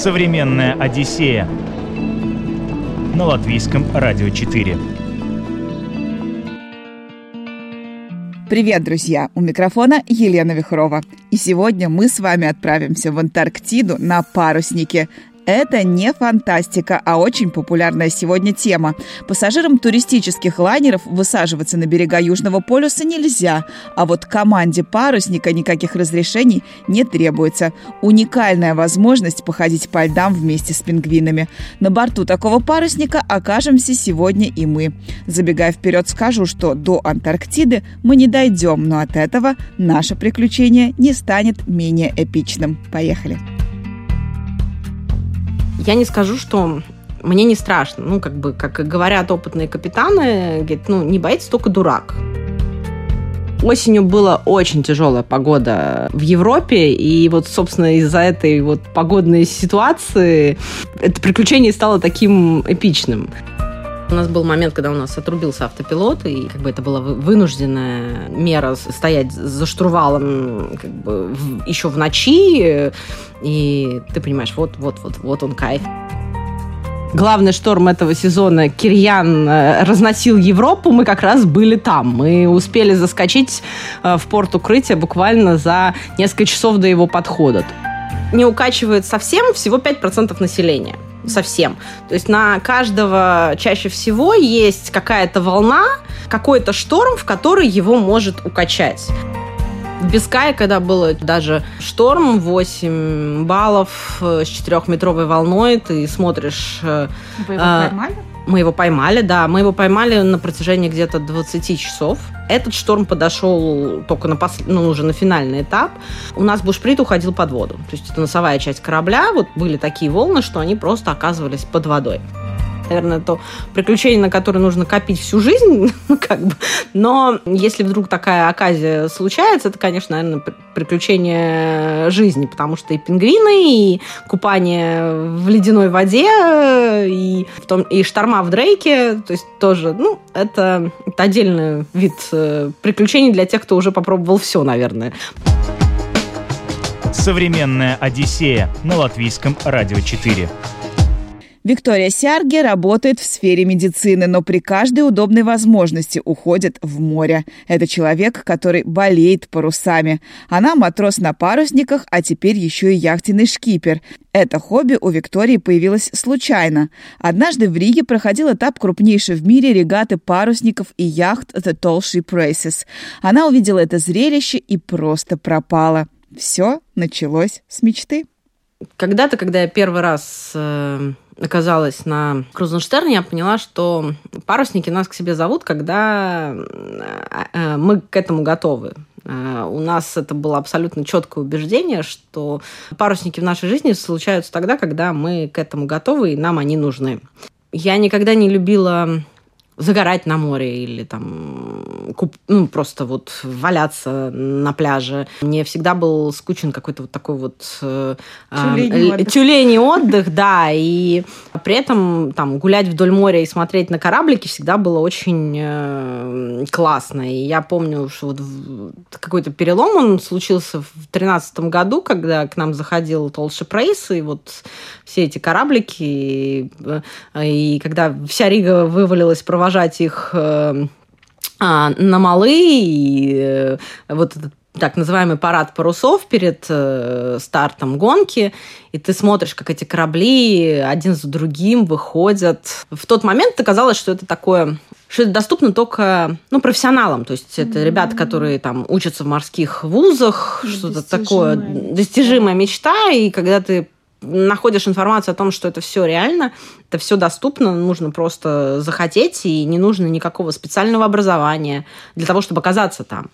Современная Одиссея на латвийском радио 4. Привет, друзья! У микрофона Елена Вихрова. И сегодня мы с вами отправимся в Антарктиду на паруснике. Это не фантастика, а очень популярная сегодня тема. Пассажирам туристических лайнеров высаживаться на берега Южного полюса нельзя, а вот команде парусника никаких разрешений не требуется. Уникальная возможность походить по льдам вместе с пингвинами. На борту такого парусника окажемся сегодня и мы. Забегая вперед, скажу, что до Антарктиды мы не дойдем, но от этого наше приключение не станет менее эпичным. Поехали! Я не скажу, что мне не страшно. Ну, как бы, как говорят опытные капитаны, говорит, ну, не боится только дурак. Осенью была очень тяжелая погода в Европе, и вот, собственно, из-за этой вот погодной ситуации это приключение стало таким эпичным. У нас был момент, когда у нас отрубился автопилот, и как бы это была вынужденная мера стоять за штурвалом как бы еще в ночи, и ты понимаешь, вот, вот, вот, вот он кайф. Главный шторм этого сезона Кирьян э, разносил Европу, мы как раз были там. Мы успели заскочить э, в порт укрытия буквально за несколько часов до его подхода. Не укачивает совсем всего 5% населения совсем. То есть на каждого чаще всего есть какая-то волна, какой-то шторм, в который его может укачать. В Бискае, когда было даже шторм, 8 баллов э, с 4-метровой волной, ты смотришь... Вы его э, поймали? Мы его поймали, да. Мы его поймали на протяжении где-то 20 часов. Этот шторм подошел только на, пос... ну, уже на финальный этап. У нас бушприт уходил под воду. То есть это носовая часть корабля. Вот были такие волны, что они просто оказывались под водой наверное, то приключение, на которое нужно копить всю жизнь, ну, как бы. Но если вдруг такая оказия случается, это, конечно, наверное, приключение жизни, потому что и пингвины, и купание в ледяной воде, и, в том, и шторма в Дрейке, то есть тоже, ну, это, это отдельный вид э, приключений для тех, кто уже попробовал все, наверное. Современная Одиссея на латвийском радио 4. Виктория Сярги работает в сфере медицины, но при каждой удобной возможности уходит в море. Это человек, который болеет парусами. Она матрос на парусниках, а теперь еще и яхтенный шкипер. Это хобби у Виктории появилось случайно. Однажды в Риге проходил этап крупнейшей в мире регаты парусников и яхт The Tall Ship Races. Она увидела это зрелище и просто пропала. Все началось с мечты. Когда-то, когда я первый раз э, оказалась на Крузенштерне, я поняла, что парусники нас к себе зовут, когда э, э, мы к этому готовы. Э, у нас это было абсолютно четкое убеждение, что парусники в нашей жизни случаются тогда, когда мы к этому готовы, и нам они нужны. Я никогда не любила загорать на море или там куп, ну, просто вот валяться на пляже. Мне всегда был скучен какой-то вот такой вот э, тюлень, отдых. тюлень отдых, да, и при этом там гулять вдоль моря и смотреть на кораблики всегда было очень э, классно. И я помню, что вот какой-то перелом он случился в тринадцатом году, когда к нам заходил Толши Прейс, и вот все эти кораблики, и, э, и когда вся Рига вывалилась провожать провожать их э, а, на малы, и э, вот этот так называемый парад парусов перед э, стартом гонки, и ты смотришь, как эти корабли один за другим выходят. В тот момент казалось, что это такое что это доступно только ну, профессионалам. То есть это mm-hmm. ребята, которые там учатся в морских вузах, что-то такое, достижимая мечта. И когда ты находишь информацию о том, что это все реально, это все доступно, нужно просто захотеть, и не нужно никакого специального образования для того, чтобы оказаться там.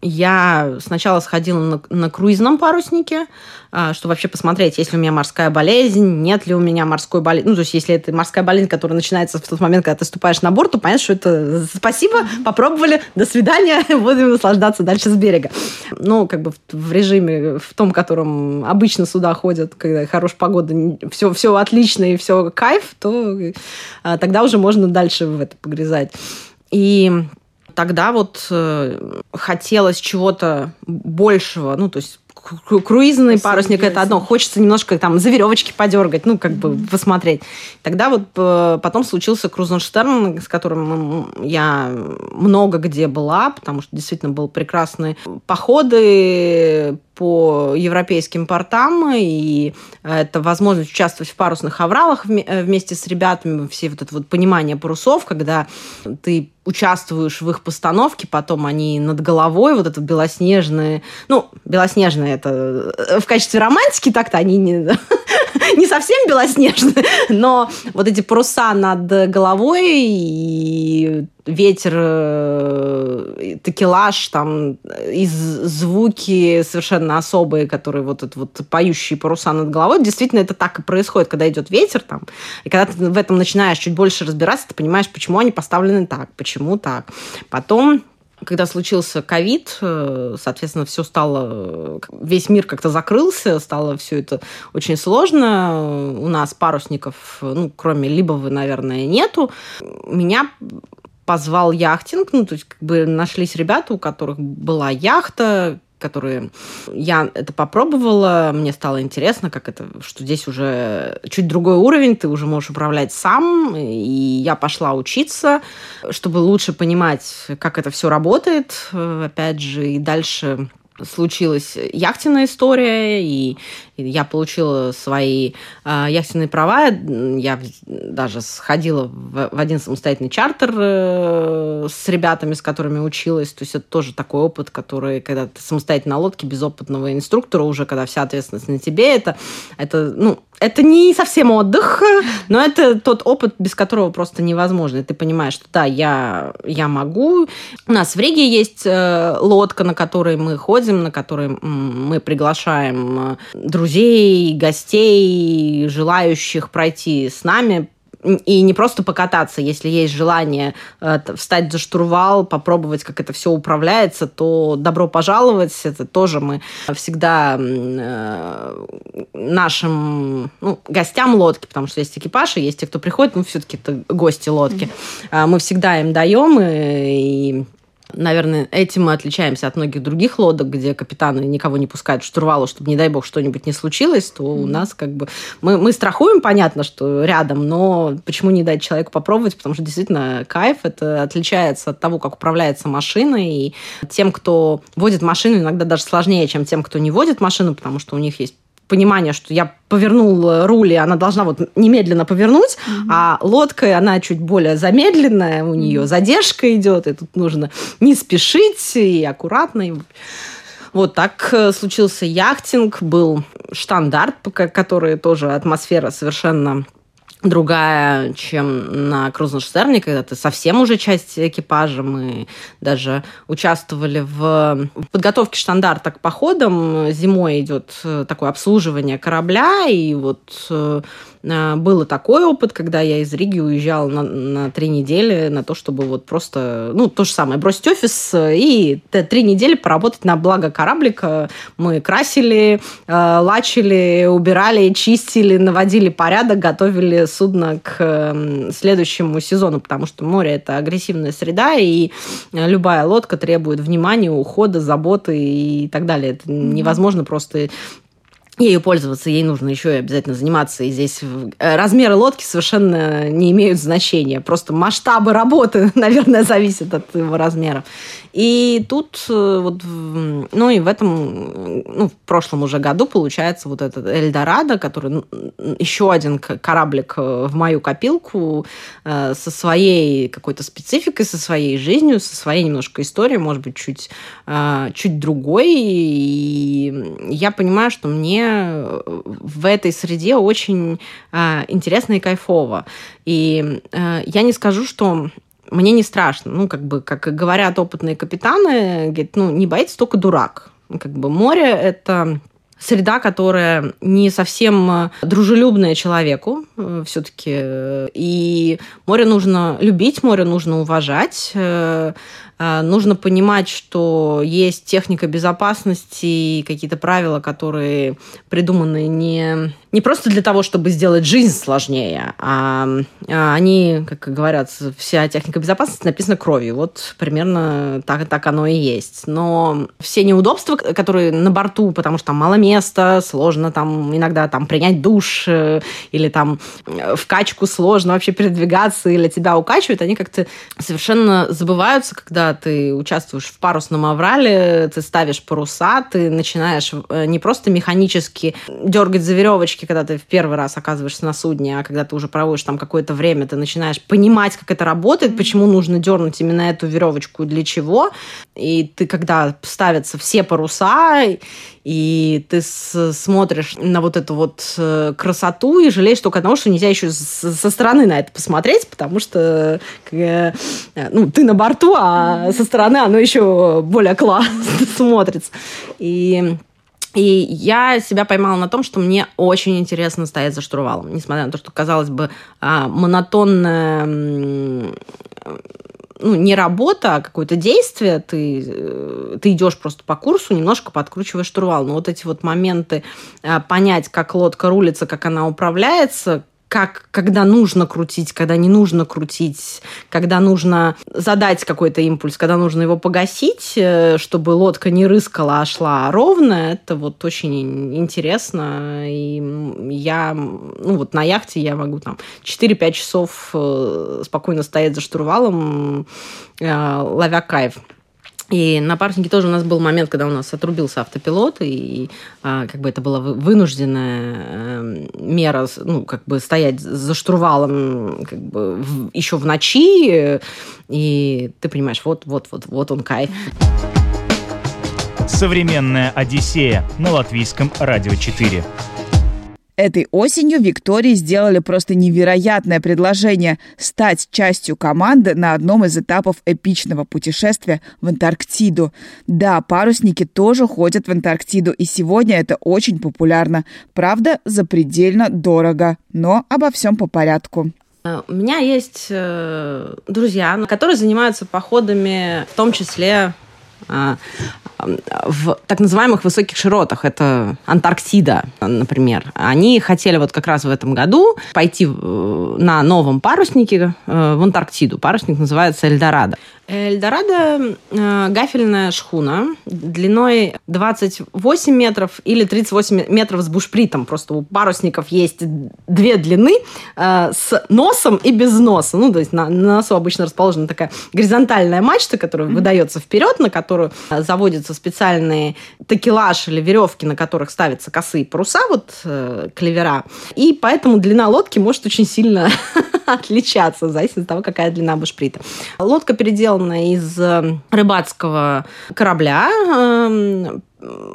Я сначала сходила на, на круизном паруснике, а, чтобы вообще посмотреть, есть ли у меня морская болезнь, нет ли у меня морской болезни. Ну, то есть, если это морская болезнь, которая начинается в тот момент, когда ты ступаешь на борт, то понятно, что это спасибо, попробовали, до свидания, будем наслаждаться дальше с берега. Ну, как бы в режиме, в том, котором обычно сюда ходят, когда хорошая погода, все, все отлично и все кайф, то а, тогда уже можно дальше в это погрязать. И тогда вот э, хотелось чего-то большего, ну, то есть круизный парусник это одно, хочется немножко там за веревочки подергать, ну, как бы посмотреть. Тогда вот потом случился Крузенштерн, с которым я много где была, потому что действительно был прекрасный походы по европейским портам, и это возможность участвовать в парусных авралах вместе с ребятами, все вот это вот понимание парусов, когда ты участвуешь в их постановке, потом они над головой, вот это белоснежные, ну, белоснежные это э, в качестве романтики так-то они не, не совсем белоснежные, но вот эти паруса над головой и ветер, э, текелаж, там, и звуки совершенно особые, которые вот это вот поющие паруса над головой, действительно это так и происходит, когда идет ветер там, и когда ты в этом начинаешь чуть больше разбираться, ты понимаешь, почему они поставлены так, почему так. Потом когда случился ковид, э, соответственно, все стало, весь мир как-то закрылся, стало все это очень сложно. У нас парусников, ну, кроме Либовы, наверное, нету. Меня позвал яхтинг, ну, то есть как бы нашлись ребята, у которых была яхта, которые я это попробовала, мне стало интересно, как это, что здесь уже чуть другой уровень, ты уже можешь управлять сам, и я пошла учиться, чтобы лучше понимать, как это все работает, опять же, и дальше случилась яхтенная история, и я получила свои э, яхтенные права. Я даже сходила в, в один самостоятельный чартер э, с ребятами, с которыми училась. То есть это тоже такой опыт, который, когда ты самостоятельно на лодке без опытного инструктора, уже когда вся ответственность на тебе, это, это ну, это не совсем отдых, но это тот опыт, без которого просто невозможно. И ты понимаешь, что да, я, я могу. У нас в Риге есть э, лодка, на которой мы ходим, на которой мы приглашаем э, друзей, гостей, желающих пройти с нами и не просто покататься, если есть желание э, встать за штурвал, попробовать, как это все управляется, то добро пожаловать. Это тоже мы всегда э, нашим ну, гостям лодки, потому что есть экипаж, и есть те, кто приходит, ну, все-таки это гости лодки. Mm-hmm. Мы всегда им даем, и, и Наверное, этим мы отличаемся от многих других лодок, где капитаны никого не пускают в штурвалу, чтобы, не дай бог, что-нибудь не случилось, то у нас как бы... Мы, мы страхуем, понятно, что рядом, но почему не дать человеку попробовать? Потому что действительно кайф, это отличается от того, как управляется машина, и тем, кто водит машину, иногда даже сложнее, чем тем, кто не водит машину, потому что у них есть понимание, что я повернул руль, и она должна вот немедленно повернуть, mm-hmm. а лодка, она чуть более замедленная, у нее mm-hmm. задержка идет, и тут нужно не спешить и аккуратно. И... Вот так э, случился яхтинг, был штандарт, который тоже атмосфера совершенно другая, чем на Крузенштерне, когда ты совсем уже часть экипажа. Мы даже участвовали в подготовке штандарта к походам. Зимой идет э, такое обслуживание корабля, и вот э, Э, был такой опыт, когда я из Риги уезжала на, на три недели на то, чтобы вот просто, ну, то же самое, бросить офис и три недели поработать на благо кораблика. Мы красили, э, лачили, убирали, чистили, наводили порядок, готовили судно к следующему сезону, потому что море – это агрессивная среда, и любая лодка требует внимания, ухода, заботы и так далее. Это невозможно просто ею пользоваться, ей нужно еще и обязательно заниматься. И здесь э, размеры лодки совершенно не имеют значения. Просто масштабы работы, наверное, зависят от его размера. И тут э, вот, ну и в этом, ну, в прошлом уже году получается вот этот Эльдорадо, который еще один кораблик э, в мою копилку со своей какой-то спецификой, со своей жизнью, со своей немножко историей, может быть, чуть, чуть другой. И я понимаю, что мне в этой среде очень э, интересно и кайфово. И э, я не скажу, что мне не страшно. Ну, как бы, как говорят опытные капитаны, говорят, ну, не боится только дурак. Как бы море – это среда, которая не совсем дружелюбная человеку э, все-таки. И море нужно любить, море нужно уважать. Э, нужно понимать, что есть техника безопасности, какие-то правила, которые придуманы не не просто для того, чтобы сделать жизнь сложнее, а, а они, как говорят, вся техника безопасности написана кровью. Вот примерно так, так оно и есть. Но все неудобства, которые на борту, потому что там мало места, сложно там иногда там принять душ э, или там э, в качку сложно вообще передвигаться или тебя укачивают, они как-то совершенно забываются, когда ты участвуешь в парусном аврале, ты ставишь паруса, ты начинаешь э, не просто механически дергать за веревочки, когда ты в первый раз оказываешься на судне, а когда ты уже проводишь там какое-то время, ты начинаешь понимать, как это работает, почему нужно дернуть именно эту веревочку, для чего. И ты, когда ставятся все паруса, и ты смотришь на вот эту вот э, красоту и жалеешь только одного, что нельзя еще со стороны на это посмотреть, потому что э, ну, ты на борту, а со стороны оно еще более классно смотрится. И и я себя поймала на том, что мне очень интересно стоять за штурвалом. Несмотря на то, что, казалось бы, а, монотонная ну, не работа, а какое-то действие, ты, э, ты идешь просто по курсу, немножко подкручиваешь штурвал. Но вот эти вот моменты а, понять, как лодка рулится, как она управляется, как, когда нужно крутить, когда не нужно крутить, когда нужно задать какой-то импульс, когда нужно его погасить, э, чтобы лодка не рыскала, а шла ровно, это вот очень интересно. И я, ну вот на яхте я могу там 4-5 часов э, спокойно стоять за штурвалом, э, ловя кайф. И на паруснике тоже у нас был момент, когда у нас отрубился автопилот, и а, как бы это была вынужденная э, мера, ну, как бы стоять за штурвалом как бы в, еще в ночи, и ты понимаешь, вот, вот, вот, вот он кайф. Современная Одиссея на латвийском радио 4. Этой осенью Виктории сделали просто невероятное предложение стать частью команды на одном из этапов эпичного путешествия в Антарктиду. Да, парусники тоже ходят в Антарктиду, и сегодня это очень популярно. Правда, запредельно дорого, но обо всем по порядку. Э, у меня есть э, друзья, которые занимаются походами, в том числе в так называемых высоких широтах, это Антарктида, например, они хотели вот как раз в этом году пойти на новом паруснике э, в Антарктиду. Парусник называется Эльдорадо. Эльдорадо э, гафельная шхуна длиной 28 метров или 38 метров с бушпритом. Просто у парусников есть две длины э, с носом и без носа. Ну, то есть на, на носу обычно расположена такая горизонтальная мачта, которая mm-hmm. выдается вперед, на которую заводятся специальные такелаж или веревки, на которых ставятся косые паруса, вот э, клевера. И поэтому длина лодки может очень сильно отличаться в зависимости от того, какая длина бушприта. Лодка переделана из э, рыбацкого корабля. Эм,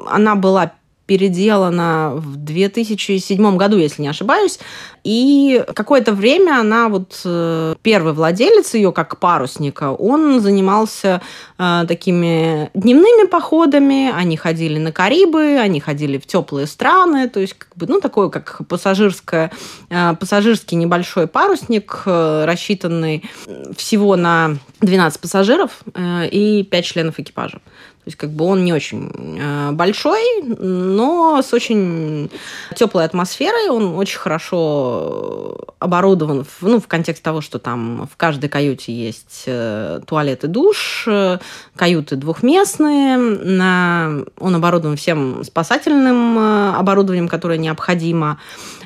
она была переделана в 2007 году, если не ошибаюсь. И какое-то время она, вот э, первый владелец ее как парусника, он занимался э, такими дневными походами, они ходили на Карибы, они ходили в теплые страны, то есть как бы, ну, такой как пассажирское, э, пассажирский небольшой парусник, э, рассчитанный всего на 12 пассажиров э, и 5 членов экипажа. То есть как бы он не очень э, большой, но с очень теплой атмосферой. Он очень хорошо оборудован, в, ну, в контексте того, что там в каждой каюте есть э, туалет и душ, э, каюты двухместные. На, он оборудован всем спасательным оборудованием, которое необходимо.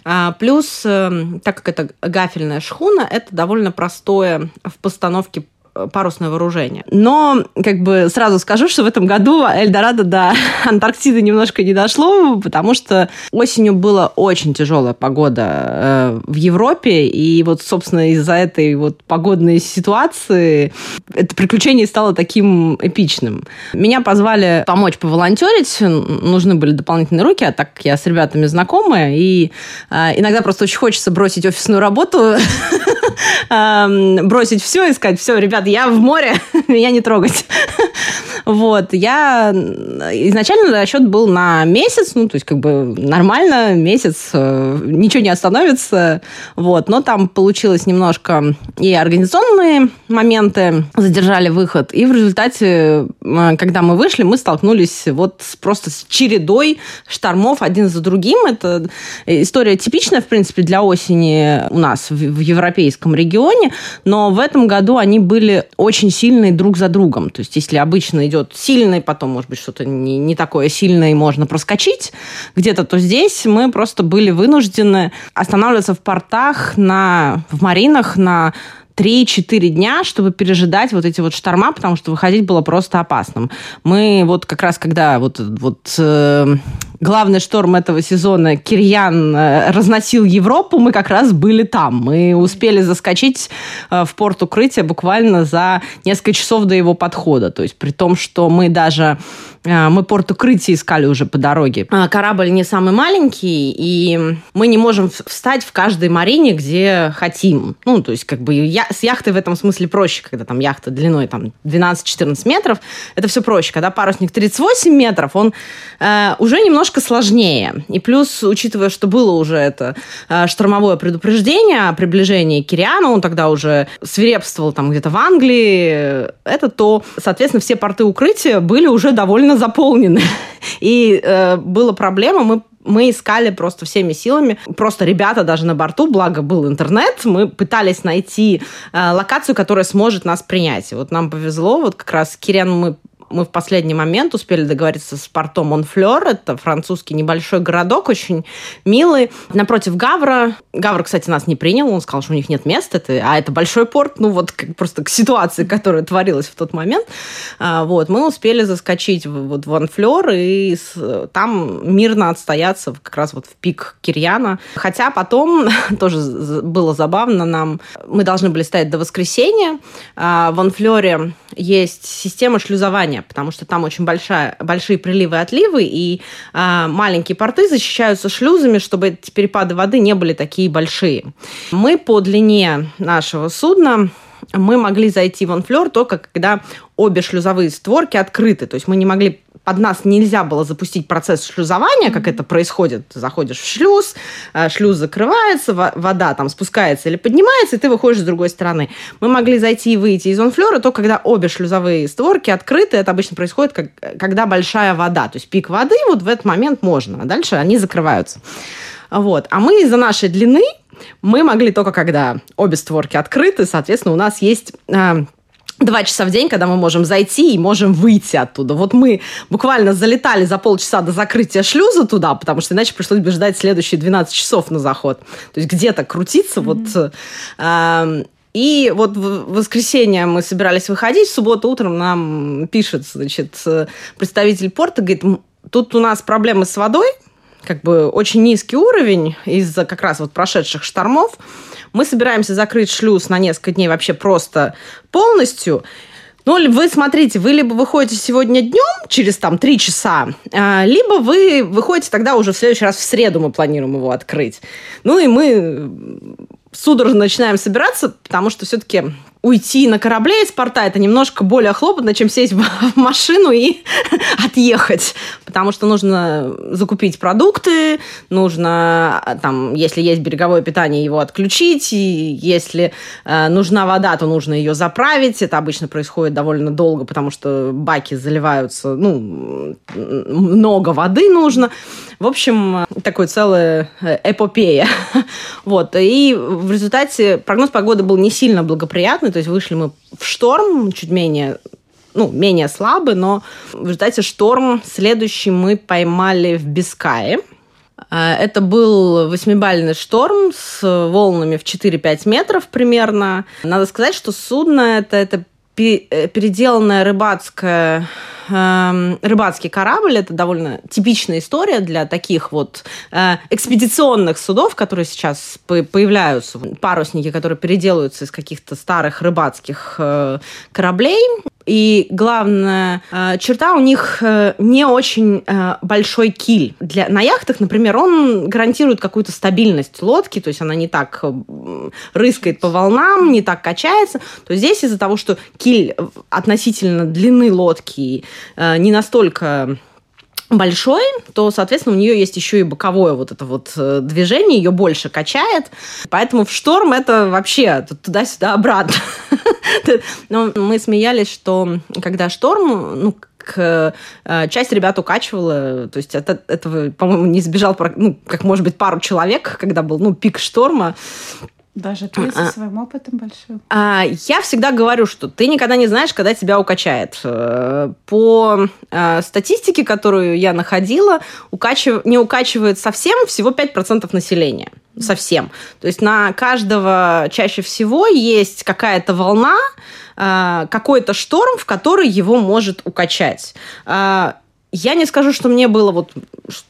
А, плюс, так как это гафельная шхуна, это довольно простое в постановке парусное вооружение. Но, как бы, сразу скажу, что в этом году Эльдорадо до Антарктиды немножко не дошло, потому что осенью была очень тяжелая погода э, в Европе, и вот, собственно, из-за этой вот погодной ситуации это приключение стало таким эпичным. Меня позвали помочь поволонтерить, нужны были дополнительные руки, а так как я с ребятами знакомая, и э, иногда просто очень хочется бросить офисную работу, бросить все и сказать, все, Ребят, я в море, меня не трогать. Вот, я изначально расчет был на месяц, ну, то есть как бы нормально, месяц, э, ничего не остановится, вот, но там получилось немножко и организационные моменты задержали выход, и в результате, э, когда мы вышли, мы столкнулись вот просто с чередой штормов один за другим. Это история типичная, в принципе, для осени у нас в, в европейском регионе, но в этом году они были очень сильные друг за другом. То есть, если обычно идет сильный, потом, может быть, что-то не, не такое сильное, и можно проскочить где-то, то здесь мы просто были вынуждены останавливаться в портах, на, в маринах на 3-4 дня, чтобы пережидать вот эти вот шторма, потому что выходить было просто опасным. Мы вот как раз, когда вот, вот э, главный шторм этого сезона Кирьян э, разносил Европу, мы как раз были там. Мы успели заскочить э, в порт укрытия буквально за несколько часов до его подхода. То есть при том, что мы даже мы порт укрытия искали уже по дороге. А корабль не самый маленький, и мы не можем встать в каждой марине, где хотим. Ну, то есть как бы я, с яхтой в этом смысле проще, когда там яхта длиной там 12-14 метров. Это все проще. Когда парусник 38 метров, он э, уже немножко сложнее. И плюс, учитывая, что было уже это э, штормовое предупреждение о приближении к он тогда уже свирепствовал там где-то в Англии, это то, соответственно, все порты укрытия были уже довольно заполнены. И э, была проблема, мы мы искали просто всеми силами. Просто ребята даже на борту, благо был интернет, мы пытались найти э, локацию, которая сможет нас принять. И вот нам повезло, вот как раз Киаран мы мы в последний момент успели договориться с портом Онфлер. Это французский небольшой городок, очень милый. Напротив Гавра. Гавр, кстати, нас не принял. Он сказал, что у них нет мест. Это, а это большой порт. Ну, вот как, просто к ситуации, которая творилась в тот момент. А, вот. Мы успели заскочить в, вот, в Онфлер и с, там мирно отстояться как раз вот в пик Киарана. Хотя потом тоже было забавно нам. Мы должны были стоять до воскресенья. А, в Монфлере есть система шлюзования плавания, потому что там очень большая, большие приливы и отливы, и э, маленькие порты защищаются шлюзами, чтобы эти перепады воды не были такие большие. Мы по длине нашего судна мы могли зайти в Онфлер только когда обе шлюзовые створки открыты. То есть мы не могли под нас нельзя было запустить процесс шлюзования, как это происходит. Ты заходишь в шлюз, э, шлюз закрывается, вода там спускается или поднимается, и ты выходишь с другой стороны. Мы могли зайти и выйти из онфлера только когда обе шлюзовые створки открыты. Это обычно происходит, как, когда большая вода. То есть пик воды вот в этот момент можно, а дальше они закрываются. Вот. А мы из-за нашей длины мы могли только когда обе створки открыты, соответственно, у нас есть э, два часа в день, когда мы можем зайти и можем выйти оттуда. Вот мы буквально залетали за полчаса до закрытия шлюза туда, потому что иначе пришлось бы ждать следующие 12 часов на заход. То есть где-то крутиться. Mm-hmm. Вот, э, и вот в воскресенье мы собирались выходить, в субботу утром нам пишет, значит, представитель порта, говорит, тут у нас проблемы с водой, как бы очень низкий уровень из-за как раз вот прошедших штормов. Мы собираемся закрыть шлюз на несколько дней вообще просто полностью. Ну, вы смотрите, вы либо выходите сегодня днем, через там три часа, а, либо вы выходите тогда уже в следующий раз в среду мы планируем его открыть. Ну, и мы судорожно начинаем собираться, потому что все-таки уйти на корабле из порта это немножко более хлопотно, чем сесть в машину и отъехать. Потому что нужно закупить продукты, нужно, там, если есть береговое питание, его отключить, и если э, нужна вода, то нужно ее заправить. Это обычно происходит довольно долго, потому что баки заливаются, ну, много воды нужно. В общем, такой целая э, эпопея. вот. И в результате прогноз погоды был не сильно благоприятный, то есть вышли мы в шторм, чуть менее ну, менее слабый, но в результате шторм следующий мы поймали в Бискае. Э, это был восьмибальный шторм с волнами в 4-5 метров примерно. Надо сказать, что судно это, это э, переделанная рыбацкая Эм, рыбацкий корабль. Это довольно типичная история для таких вот э, экспедиционных судов, которые сейчас появляются. Парусники, которые переделываются из каких-то старых рыбацких э, кораблей. И главная э, черта у них э, не очень э, большой киль. Для, на яхтах, например, он гарантирует какую-то стабильность лодки, то есть она не так э, рыскает по волнам, не так качается. То здесь из-за того, что киль относительно длины лодки э, не настолько большой, то, соответственно, у нее есть еще и боковое вот это вот э, движение, ее больше качает. Поэтому в шторм это вообще туда-сюда обратно. Но мы смеялись, что когда шторм, ну, к, э, часть ребят укачивала, то есть это, этого, по-моему, не сбежал, ну, как может быть, пару человек, когда был, ну, пик шторма, даже ты со а. своим опытом большим? А, я всегда говорю, что ты никогда не знаешь, когда тебя укачает. Э, по э, статистике, которую я находила, укачив... не укачивает совсем всего 5% населения. Совсем. То есть на каждого чаще всего есть какая-то волна, э, какой-то шторм, в который его может укачать. Я не скажу, что мне было вот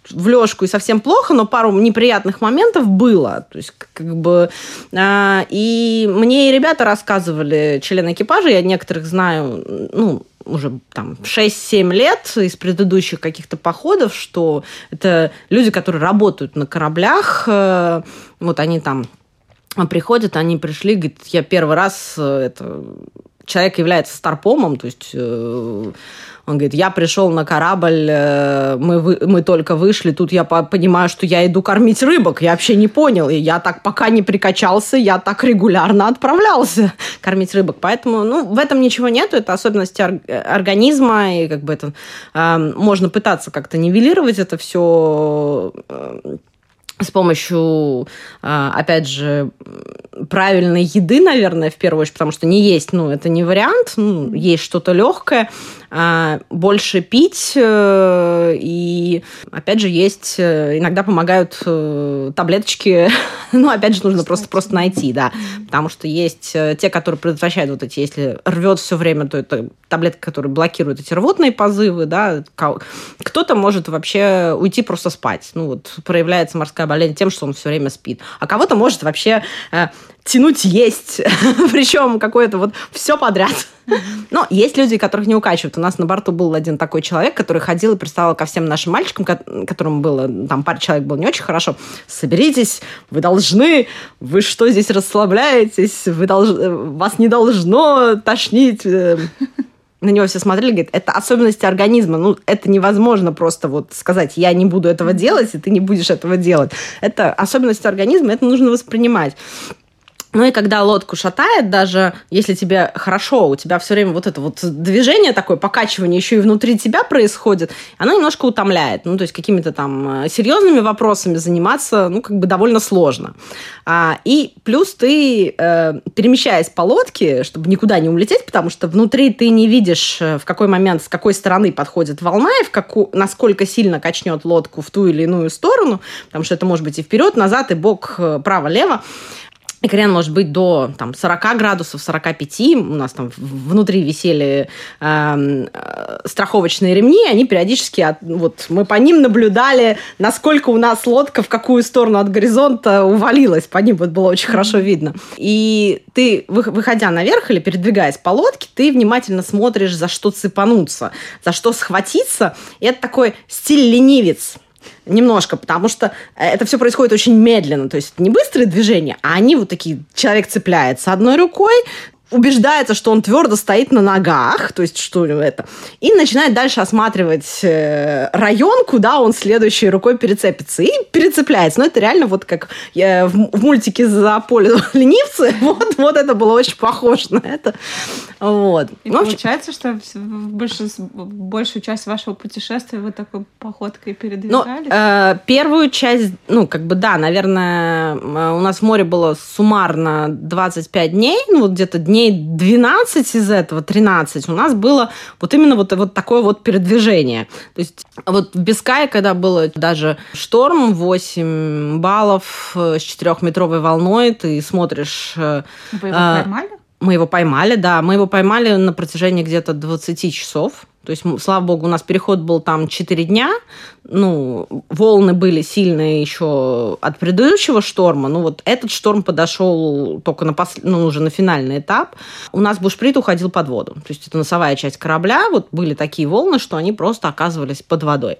в лёжку и совсем плохо, но пару неприятных моментов было. То есть, как бы... Э, и мне и ребята рассказывали, члены экипажа, я некоторых знаю, ну, уже там 6-7 лет из предыдущих каких-то походов, что это люди, которые работают на кораблях, э, вот они там приходят, они пришли, говорят, я первый раз э, это человек является старпомом, то есть э, он говорит, я пришел на корабль, э, мы, вы, мы только вышли, тут я понимаю, что я иду кормить рыбок. Я вообще не понял. И я так пока не прикачался, я так регулярно отправлялся кормить рыбок. Поэтому, ну, в этом ничего нету. Это особенности организма. И как бы это э, можно пытаться как-то нивелировать это все э, с помощью, э, опять же, правильной еды, наверное, в первую очередь, потому что не есть, ну, это не вариант, ну, есть что-то легкое, больше пить. Э, и, опять же, есть... Э, иногда помогают э, таблеточки. ну, опять же, нужно просто, просто найти, да. Потому что есть те, которые предотвращают вот эти... Если рвет все время, то это таблетка, которая блокирует эти рвотные позывы, да. Кто-то может вообще уйти просто спать. Ну, вот проявляется морская болезнь тем, что он все время спит. А кого-то может вообще тянуть есть. Причем какое-то вот все подряд. Но есть люди, которых не укачивают. У нас на борту был один такой человек, который ходил и приставал ко всем нашим мальчикам, которым было, там, пара человек было не очень хорошо. Соберитесь, вы должны, вы что здесь расслабляетесь, вы долж... вас не должно тошнить. На него все смотрели, говорит, это особенности организма. Ну, это невозможно просто вот сказать, я не буду этого делать, и ты не будешь этого делать. Это особенности организма, это нужно воспринимать. Ну и когда лодку шатает, даже если тебе хорошо, у тебя все время вот это вот движение такое, покачивание еще и внутри тебя происходит, оно немножко утомляет. Ну, то есть какими-то там э, серьезными вопросами заниматься, ну, как бы довольно сложно. А, и плюс ты, э, перемещаясь по лодке, чтобы никуда не улететь, потому что внутри ты не видишь, э, в какой момент, с какой стороны подходит волна, и в какую, насколько сильно качнет лодку в ту или иную сторону, потому что это может быть и вперед, назад, и бок, э, право-лево. И крен может быть до там, 40 градусов, 45. У нас там внутри висели эм, э, страховочные ремни, они периодически, от, вот мы по ним наблюдали, насколько у нас лодка в какую сторону от горизонта увалилась. По ним вот было очень хорошо видно. И ты, выходя наверх или передвигаясь по лодке, ты внимательно смотришь, за что цепануться, за что схватиться. И это такой стиль ленивец немножко, потому что это все происходит очень медленно, то есть не быстрые движения, а они вот такие, человек цепляется одной рукой, убеждается, что он твердо стоит на ногах, то есть что это, и начинает дальше осматривать э, район, куда он следующей рукой перецепится, и перецепляется. Но это реально вот как я в, мультике «За поле ленивцы», вот, вот это было очень похоже на это. Вот. И ну, получается, что большую, большую часть вашего путешествия вы такой походкой передвигались? Ну, э, первую часть, ну, как бы, да, наверное, э, у нас в море было суммарно 25 дней, ну, вот где-то дней дней 12 из этого, 13, у нас было вот именно вот, вот такое вот передвижение. То есть вот в Бискае, когда было даже шторм, 8 баллов э, с 4-метровой волной, ты смотришь... Э, Вы его э, поймали? Мы его поймали, да. Мы его поймали на протяжении где-то 20 часов. То есть, слава богу, у нас переход был там 4 дня. Ну, волны были сильные еще от предыдущего шторма. Ну, вот этот шторм подошел только на, пос... ну, уже на финальный этап. У нас бушприт уходил под воду. То есть, это носовая часть корабля. Вот были такие волны, что они просто оказывались под водой.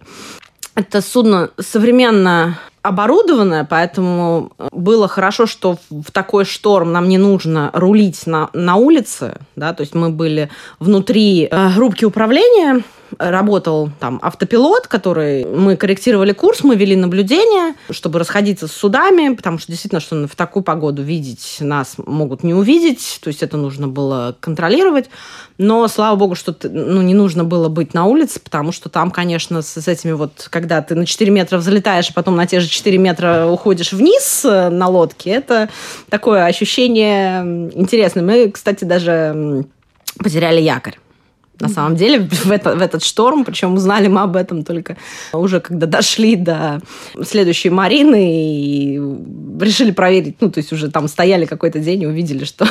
Это судно современно оборудованное, поэтому было хорошо, что в такой шторм нам не нужно рулить на, на улице, да, то есть мы были внутри э, рубки управления, работал там автопилот, который мы корректировали курс, мы вели наблюдение, чтобы расходиться с судами, потому что действительно, что в такую погоду видеть нас могут не увидеть, то есть это нужно было контролировать. Но слава богу, что ну, не нужно было быть на улице, потому что там, конечно, с, с этими вот, когда ты на 4 метра взлетаешь, а потом на те же 4 метра уходишь вниз э, на лодке, это такое ощущение интересное. Мы, кстати, даже потеряли якорь на самом деле, в, это, в этот шторм. Причем узнали мы об этом только уже когда дошли до следующей Марины и решили проверить. Ну, то есть уже там стояли какой-то день и увидели, что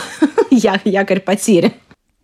якорь потерян.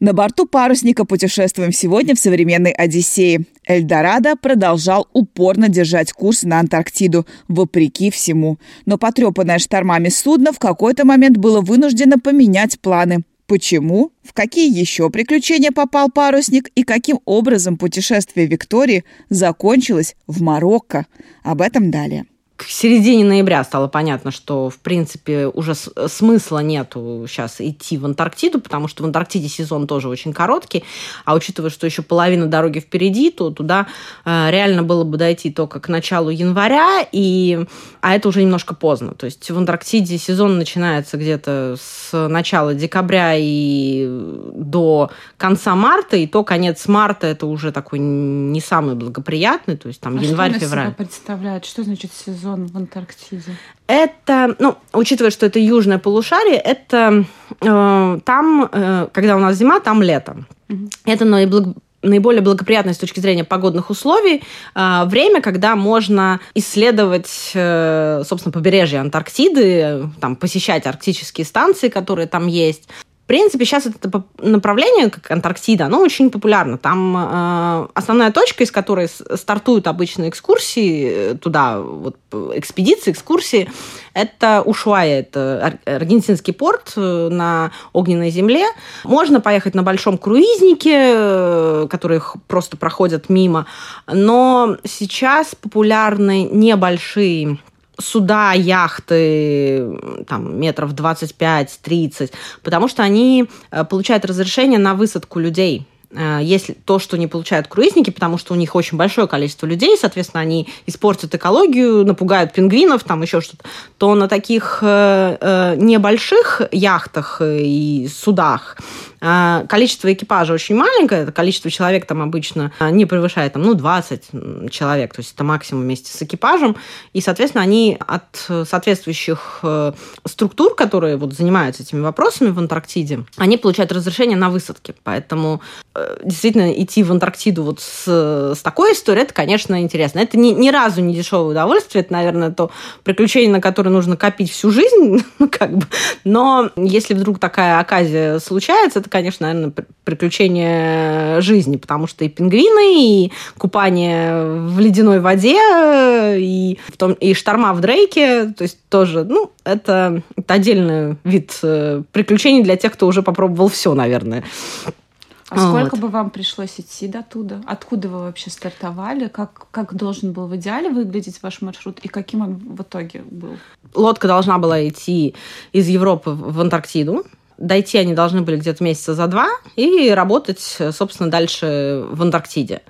На борту парусника путешествуем сегодня в современной Одиссее. Эльдорадо продолжал упорно держать курс на Антарктиду, вопреки всему. Но потрепанное штормами судно в какой-то момент было вынуждено поменять планы. Почему? В какие еще приключения попал парусник и каким образом путешествие Виктории закончилось в Марокко? Об этом далее к середине ноября стало понятно, что, в принципе, уже смысла нету сейчас идти в Антарктиду, потому что в Антарктиде сезон тоже очень короткий, а учитывая, что еще половина дороги впереди, то туда э, реально было бы дойти только к началу января, и, а это уже немножко поздно. То есть в Антарктиде сезон начинается где-то с начала декабря и до конца марта, и то конец марта это уже такой не самый благоприятный, то есть там а январь-февраль. Что представляет? Что значит сезон? Сезон в Антарктиде? Это, ну, учитывая, что это южное полушарие, это э, там, э, когда у нас зима, там лето. Угу. Это наиблаг наиболее благоприятное с точки зрения погодных условий э, время, когда можно исследовать, э, собственно, побережье Антарктиды, там, посещать арктические станции, которые там есть, принципе, сейчас это направление, как Антарктида, оно очень популярно. Там э, основная точка, из которой стартуют обычно экскурсии э, туда, вот экспедиции, экскурсии, это Ушуая, это аргентинский порт э, на огненной земле. Можно поехать на большом круизнике, э, которые просто проходят мимо, но сейчас популярны небольшие суда, яхты там, метров 25-30, потому что они э, получают разрешение на высадку людей. Э, если то, что не получают круизники, потому что у них очень большое количество людей, соответственно, они испортят экологию, напугают пингвинов, там еще что-то, то на таких э, небольших яхтах и судах количество экипажа очень маленькое, количество человек там обычно а, не превышает там, ну, 20 человек, то есть это максимум вместе с экипажем, и, соответственно, они от соответствующих э, структур, которые вот занимаются этими вопросами в Антарктиде, они получают разрешение на высадки, поэтому э, действительно идти в Антарктиду вот с, с такой историей, это, конечно, интересно. Это ни, ни разу не дешевое удовольствие, это, наверное, то приключение, на которое нужно копить всю жизнь, ну, как бы, но если вдруг такая оказия случается, это конечно, наверное, приключение жизни, потому что и пингвины, и купание в ледяной воде, и, в том, и шторма в Дрейке, то есть тоже, ну, это, это отдельный вид э, приключений для тех, кто уже попробовал все, наверное. А сколько вот. бы вам пришлось идти до туда? Откуда вы вообще стартовали? Как, как должен был в идеале выглядеть ваш маршрут? И каким он в итоге был? Лодка должна была идти из Европы в Антарктиду дойти они должны были где-то месяца за два и работать, собственно, дальше в Антарктиде.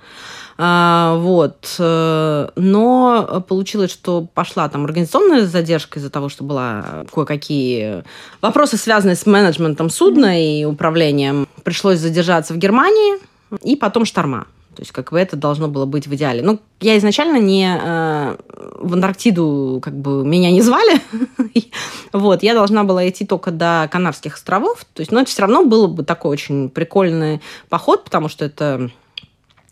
А, вот. Э, но получилось, что пошла там организационная задержка из-за того, что была кое-какие вопросы, связанные с менеджментом судна и управлением. Пришлось задержаться в Германии, и потом шторма. То есть как бы это должно было быть в идеале. Ну, я изначально не э, в Антарктиду, как бы меня не звали. вот, я должна была идти только до Канарских островов. То есть, но это все равно было бы такой очень прикольный поход, потому что это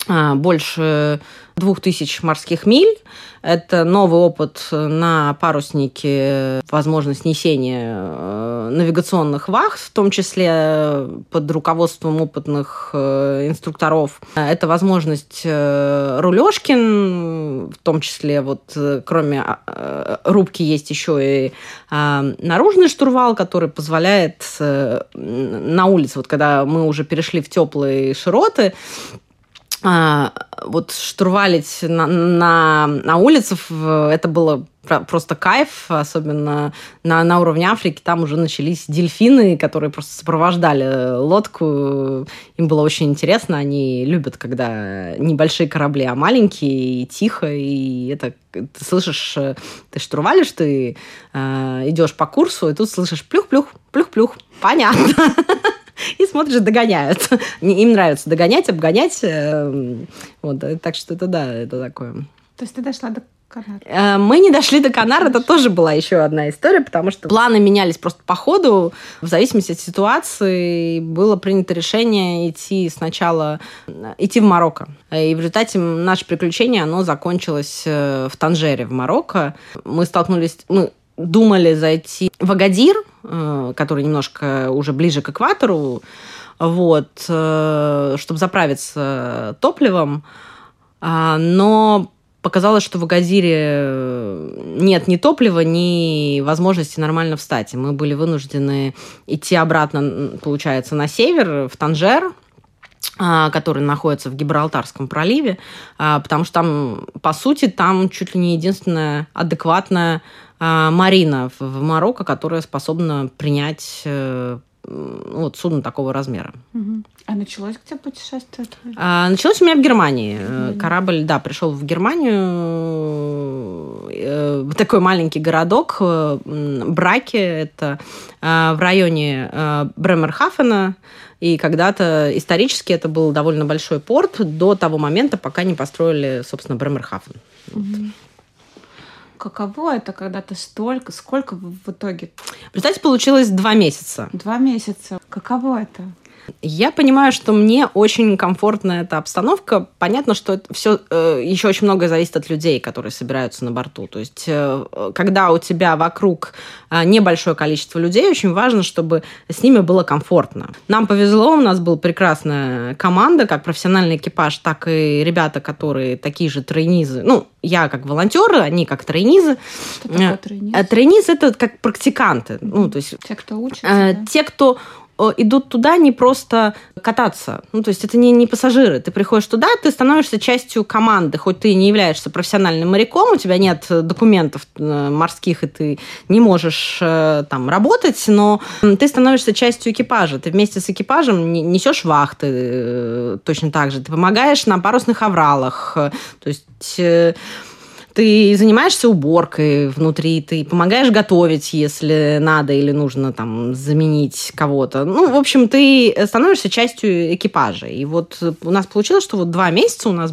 больше двух тысяч морских миль. Это новый опыт на паруснике, возможность несения э, навигационных вахт, в том числе под руководством опытных э, инструкторов. Это возможность э, рулежки, в том числе вот кроме рубки есть еще и наружный штурвал, который позволяет на улице, вот когда мы уже перешли в теплые широты, а, вот штурвалить на, на, на улице, это было просто кайф, особенно на, на уровне Африки. Там уже начались дельфины, которые просто сопровождали лодку. Им было очень интересно. Они любят, когда небольшие корабли, а маленькие, и тихо. И это ты слышишь, ты штурвалишь, ты э, идешь по курсу, и тут слышишь плюх-плюх, плюх-плюх. Понятно. И смотришь, догоняют. Им нравится догонять, обгонять. Эм, вот, э, так что это да, это такое. То есть ты дошла до Канар. Э, мы не дошли до Канар, это тоже была еще одна история, потому что планы менялись просто по ходу. В зависимости от ситуации было принято решение идти сначала, э, идти в Марокко. И в результате наше приключение, оно закончилось в Танжере, в Марокко. Мы столкнулись, мы думали зайти в Агадир, который немножко уже ближе к экватору, вот, э, чтобы заправиться топливом, а, но показалось, что в Агадире нет ни топлива, ни возможности нормально встать. мы были вынуждены идти обратно, получается, на север, в Танжер, а, который находится в Гибралтарском проливе, а, потому что там, по сути, там чуть ли не единственная адекватная марина в Марокко, которая способна принять э, вот судно такого размера. А началось где путешествие? А, началось у меня в Германии. Mm-hmm. Корабль, да, пришел в Германию, э, такой маленький городок Браки, это в районе Бремерхафена. И когда-то исторически это был довольно большой порт до того момента, пока не построили, собственно, Бремерхафен. Mm-hmm. Вот каково это, когда ты столько, сколько в итоге? Представьте, получилось два месяца. Два месяца. Каково это? Я понимаю, что мне очень комфортна эта обстановка. Понятно, что это все э, еще очень многое зависит от людей, которые собираются на борту. То есть, э, когда у тебя вокруг э, небольшое количество людей, очень важно, чтобы с ними было комфортно. Нам повезло, у нас была прекрасная команда, как профессиональный экипаж, так и ребята, которые такие же тройнизы. Ну, я как волонтеры, они как тройнизы. Что такое тройниз? Тройниз это как практиканты. Ну, то есть, те, кто учится. Э, да? Те, кто идут туда не просто кататься. Ну, то есть это не, не пассажиры. Ты приходишь туда, ты становишься частью команды, хоть ты не являешься профессиональным моряком, у тебя нет документов э, морских, и ты не можешь э, там работать, но ты становишься частью экипажа. Ты вместе с экипажем несешь вахты э, точно так же. Ты помогаешь на парусных авралах. То есть ты занимаешься уборкой внутри, ты помогаешь готовить, если надо или нужно там заменить кого-то. Ну, в общем, ты становишься частью экипажа. И вот у нас получилось, что вот два месяца у нас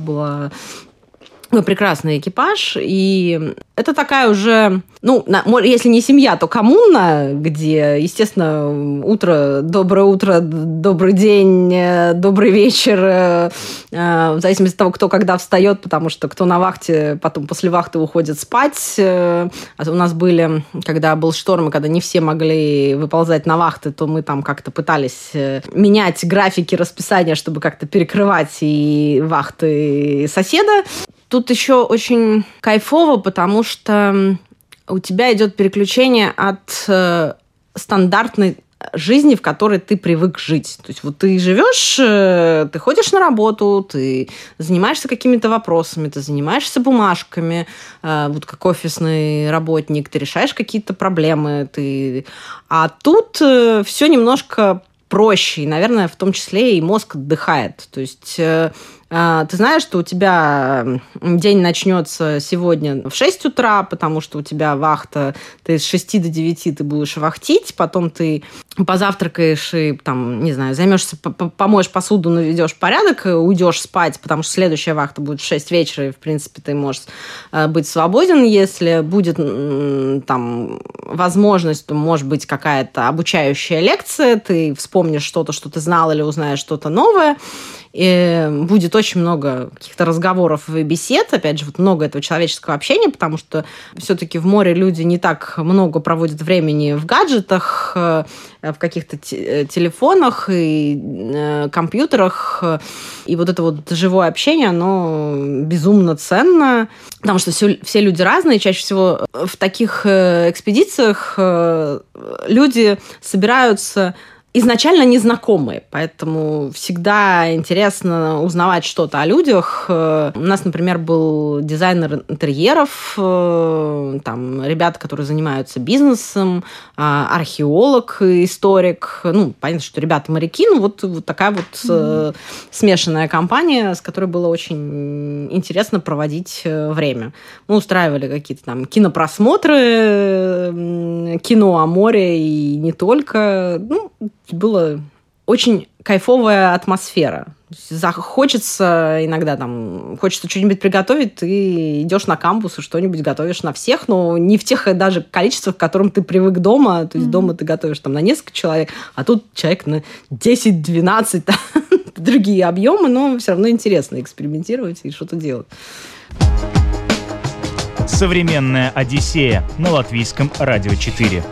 было прекрасный экипаж, и это такая уже, ну, если не семья, то коммуна, где, естественно, утро, доброе утро, добрый день, э, добрый вечер, э, э, в зависимости от того, кто когда встает, потому что кто на вахте, потом после вахты уходит спать. А у нас были, когда был шторм, и когда не все могли выползать на вахты, то мы там как-то пытались менять графики расписания, чтобы как-то перекрывать и вахты соседа. Тут еще очень кайфово, потому что у тебя идет переключение от э, стандартной жизни, в которой ты привык жить. То есть вот ты живешь, э, ты ходишь на работу, ты занимаешься какими-то вопросами, ты занимаешься бумажками, э, вот как офисный работник, ты решаешь какие-то проблемы, ты... а тут все немножко проще, и, наверное, в том числе и мозг отдыхает. То есть ты знаешь, что у тебя день начнется сегодня в 6 утра, потому что у тебя вахта, ты с 6 до 9 ты будешь вахтить, потом ты позавтракаешь и, там, не знаю, займешься, помоешь посуду, наведешь порядок, уйдешь спать, потому что следующая вахта будет в 6 вечера, и, в принципе, ты можешь э, быть свободен. Если будет там возможность, то может быть какая-то обучающая лекция, ты вспомнишь что-то, что ты знал или узнаешь что-то новое, и будет очень много каких-то разговоров и бесед, опять же, вот много этого человеческого общения, потому что все-таки в море люди не так много проводят времени в гаджетах, э, в каких-то э, телефонах и э, компьютерах. И вот это вот живое общение, оно безумно ценно, потому что все, все люди разные. Чаще всего в таких экспедициях люди собираются изначально незнакомые, поэтому всегда интересно узнавать что-то о людях. Э, у нас, например, был дизайнер интерьеров, э, там ребята, которые занимаются бизнесом, а, археолог, историк. Ну, понятно, что ребята моряки, ну вот, вот такая вот mm-hmm. смешанная компания, с которой было очень интересно проводить время. Мы устраивали какие-то там кинопросмотры, кино о море и не только. Ну, было очень кайфовая атмосфера. Хочется иногда там, хочется что-нибудь приготовить, ты идешь на кампус и что-нибудь готовишь на всех, но не в тех даже количествах, к которым ты привык дома. То есть mm-hmm. дома ты готовишь там на несколько человек, а тут человек на 10-12, другие объемы, но все равно интересно экспериментировать и что-то делать. Современная Одиссея на латвийском радио 4.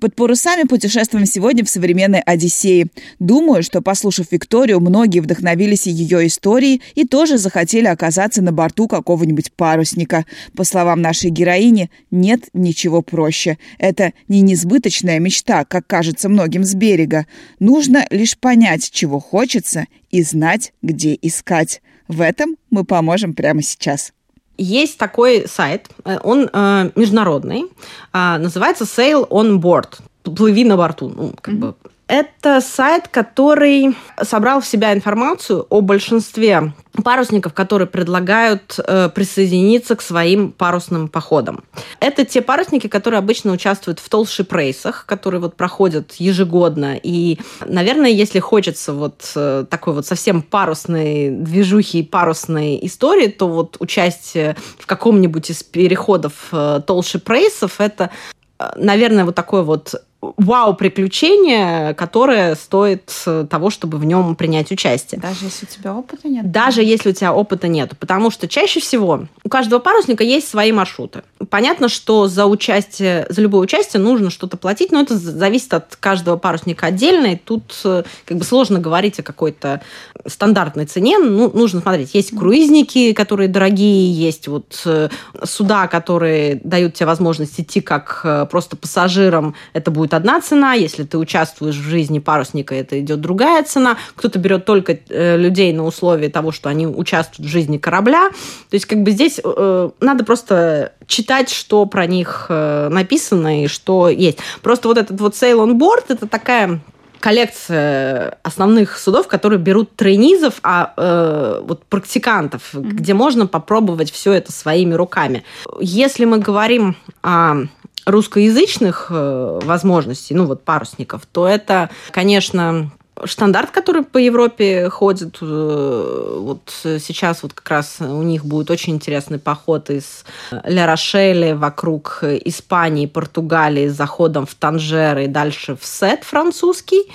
Под парусами путешествуем сегодня в современной Одиссее. Думаю, что, послушав Викторию, многие вдохновились ее историей и тоже захотели оказаться на борту какого-нибудь парусника. По словам нашей героини, нет ничего проще. Это не несбыточная мечта, как кажется многим с берега. Нужно лишь понять, чего хочется, и знать, где искать. В этом мы поможем прямо сейчас. Есть такой сайт, э, он э, международный, э, называется Sail on Board, плыви на борту, ну, как mm-hmm. бы это сайт, который собрал в себя информацию о большинстве парусников, которые предлагают э, присоединиться к своим парусным походам. Это те парусники, которые обычно участвуют в толщи рейсах, которые вот проходят ежегодно. И, наверное, если хочется вот э, такой вот совсем парусной движухи и парусной истории, то вот участие в каком-нибудь из переходов э, толщи рейсов это э, наверное, вот такое вот вау-приключение, которое стоит э, того, чтобы в нем принять участие. Даже если у тебя опыта нет? Даже если у тебя опыта нет. Потому что чаще всего у каждого парусника есть свои маршруты. Понятно, что за участие, за любое участие нужно что-то платить, но это зависит от каждого парусника отдельно, и тут э, как бы сложно говорить о какой-то стандартной цене. Ну, нужно смотреть. Есть круизники, которые дорогие, есть вот э, суда, которые дают тебе возможность идти как просто пассажирам. Это будет будет одна цена, если ты участвуешь в жизни парусника, это идет другая цена. Кто-то берет только э, людей на условии того, что они участвуют в жизни корабля. То есть как бы здесь э, надо просто читать, что про них э, написано и что есть. Просто вот этот вот sail on board это такая коллекция основных судов, которые берут трейнизов, а э, вот практикантов, mm-hmm. где можно попробовать все это своими руками. Если мы говорим о русскоязычных э, возможностей, ну вот парусников, то это, конечно, стандарт, который по Европе ходит. Э, вот сейчас вот как раз у них будет очень интересный поход из Ля Рошеля вокруг Испании, Португалии заходом в Танжер и дальше в Сет французский.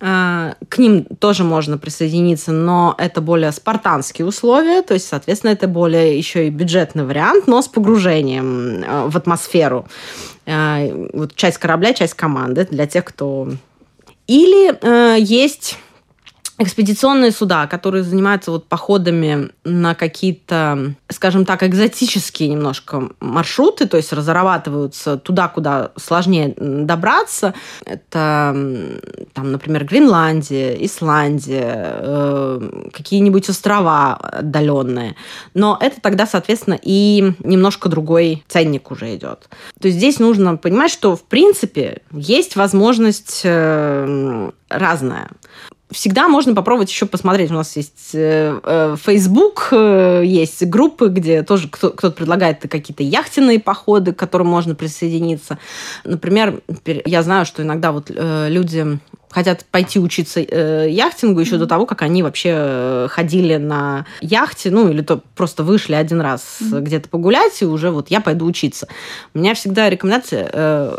Э, к ним тоже можно присоединиться, но это более спартанские условия, то есть, соответственно, это более еще и бюджетный вариант, но с погружением э, в атмосферу. Э, вот часть корабля, часть команды для тех, кто... Или есть экспедиционные суда, которые занимаются вот походами на какие-то, скажем так, экзотические немножко маршруты, то есть разрабатываются туда, куда сложнее добраться. Это, там, например, Гренландия, Исландия, э, какие-нибудь острова отдаленные. Но это тогда, соответственно, и немножко другой ценник уже идет. То есть здесь нужно понимать, что, в принципе, есть возможность э, разная всегда можно попробовать еще посмотреть. У нас есть э, э, Facebook, э, есть группы, где тоже кто-то предлагает какие-то яхтенные походы, к которым можно присоединиться. Например, я знаю, что иногда вот люди хотят пойти учиться э, яхтингу еще до того, как они вообще э, ходили на яхте, ну или то просто вышли один раз mm-hmm. где-то погулять, и уже вот я пойду учиться. У меня всегда рекомендация, э,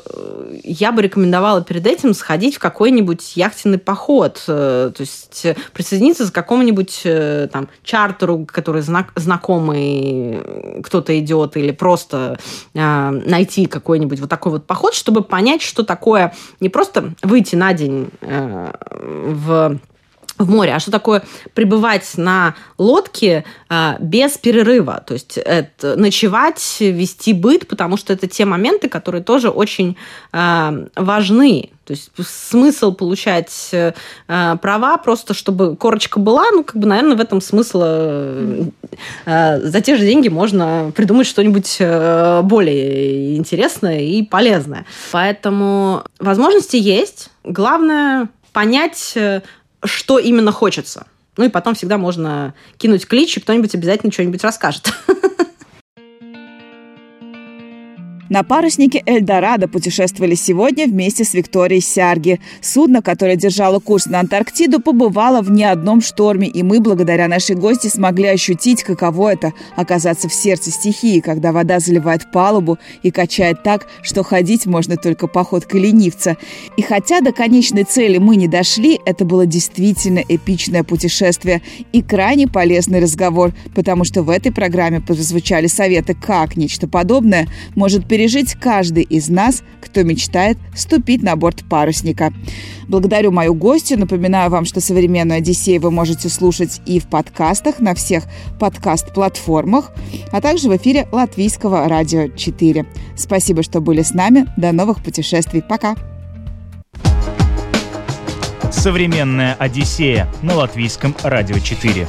я бы рекомендовала перед этим сходить в какой-нибудь яхтенный поход, э, то есть присоединиться к какому-нибудь э, там чартеру, который знак, знакомый кто-то идет, или просто э, найти какой-нибудь вот такой вот поход, чтобы понять, что такое не просто выйти на день Э, в в море. А что такое пребывать на лодке э, без перерыва? То есть это ночевать, вести быт, потому что это те моменты, которые тоже очень э, важны. То есть смысл получать э, права просто, чтобы корочка была, ну, как бы, наверное, в этом смысл э, э, за те же деньги можно придумать что-нибудь э, более интересное и полезное. Поэтому возможности есть. Главное понять, э, что именно хочется. Ну и потом всегда можно кинуть клич, и кто-нибудь обязательно что-нибудь расскажет. На паруснике «Эльдорадо» путешествовали сегодня вместе с Викторией Сярги. Судно, которое держало курс на Антарктиду, побывало в не одном шторме, и мы, благодаря нашей гости, смогли ощутить, каково это – оказаться в сердце стихии, когда вода заливает палубу и качает так, что ходить можно только походкой ленивца. И хотя до конечной цели мы не дошли, это было действительно эпичное путешествие и крайне полезный разговор, потому что в этой программе прозвучали советы, как нечто подобное может пережить каждый из нас, кто мечтает ступить на борт парусника. Благодарю мою гостью. Напоминаю вам, что «Современную Одиссею» вы можете слушать и в подкастах на всех подкаст-платформах, а также в эфире Латвийского радио 4. Спасибо, что были с нами. До новых путешествий. Пока! «Современная Одиссея» на Латвийском радио 4.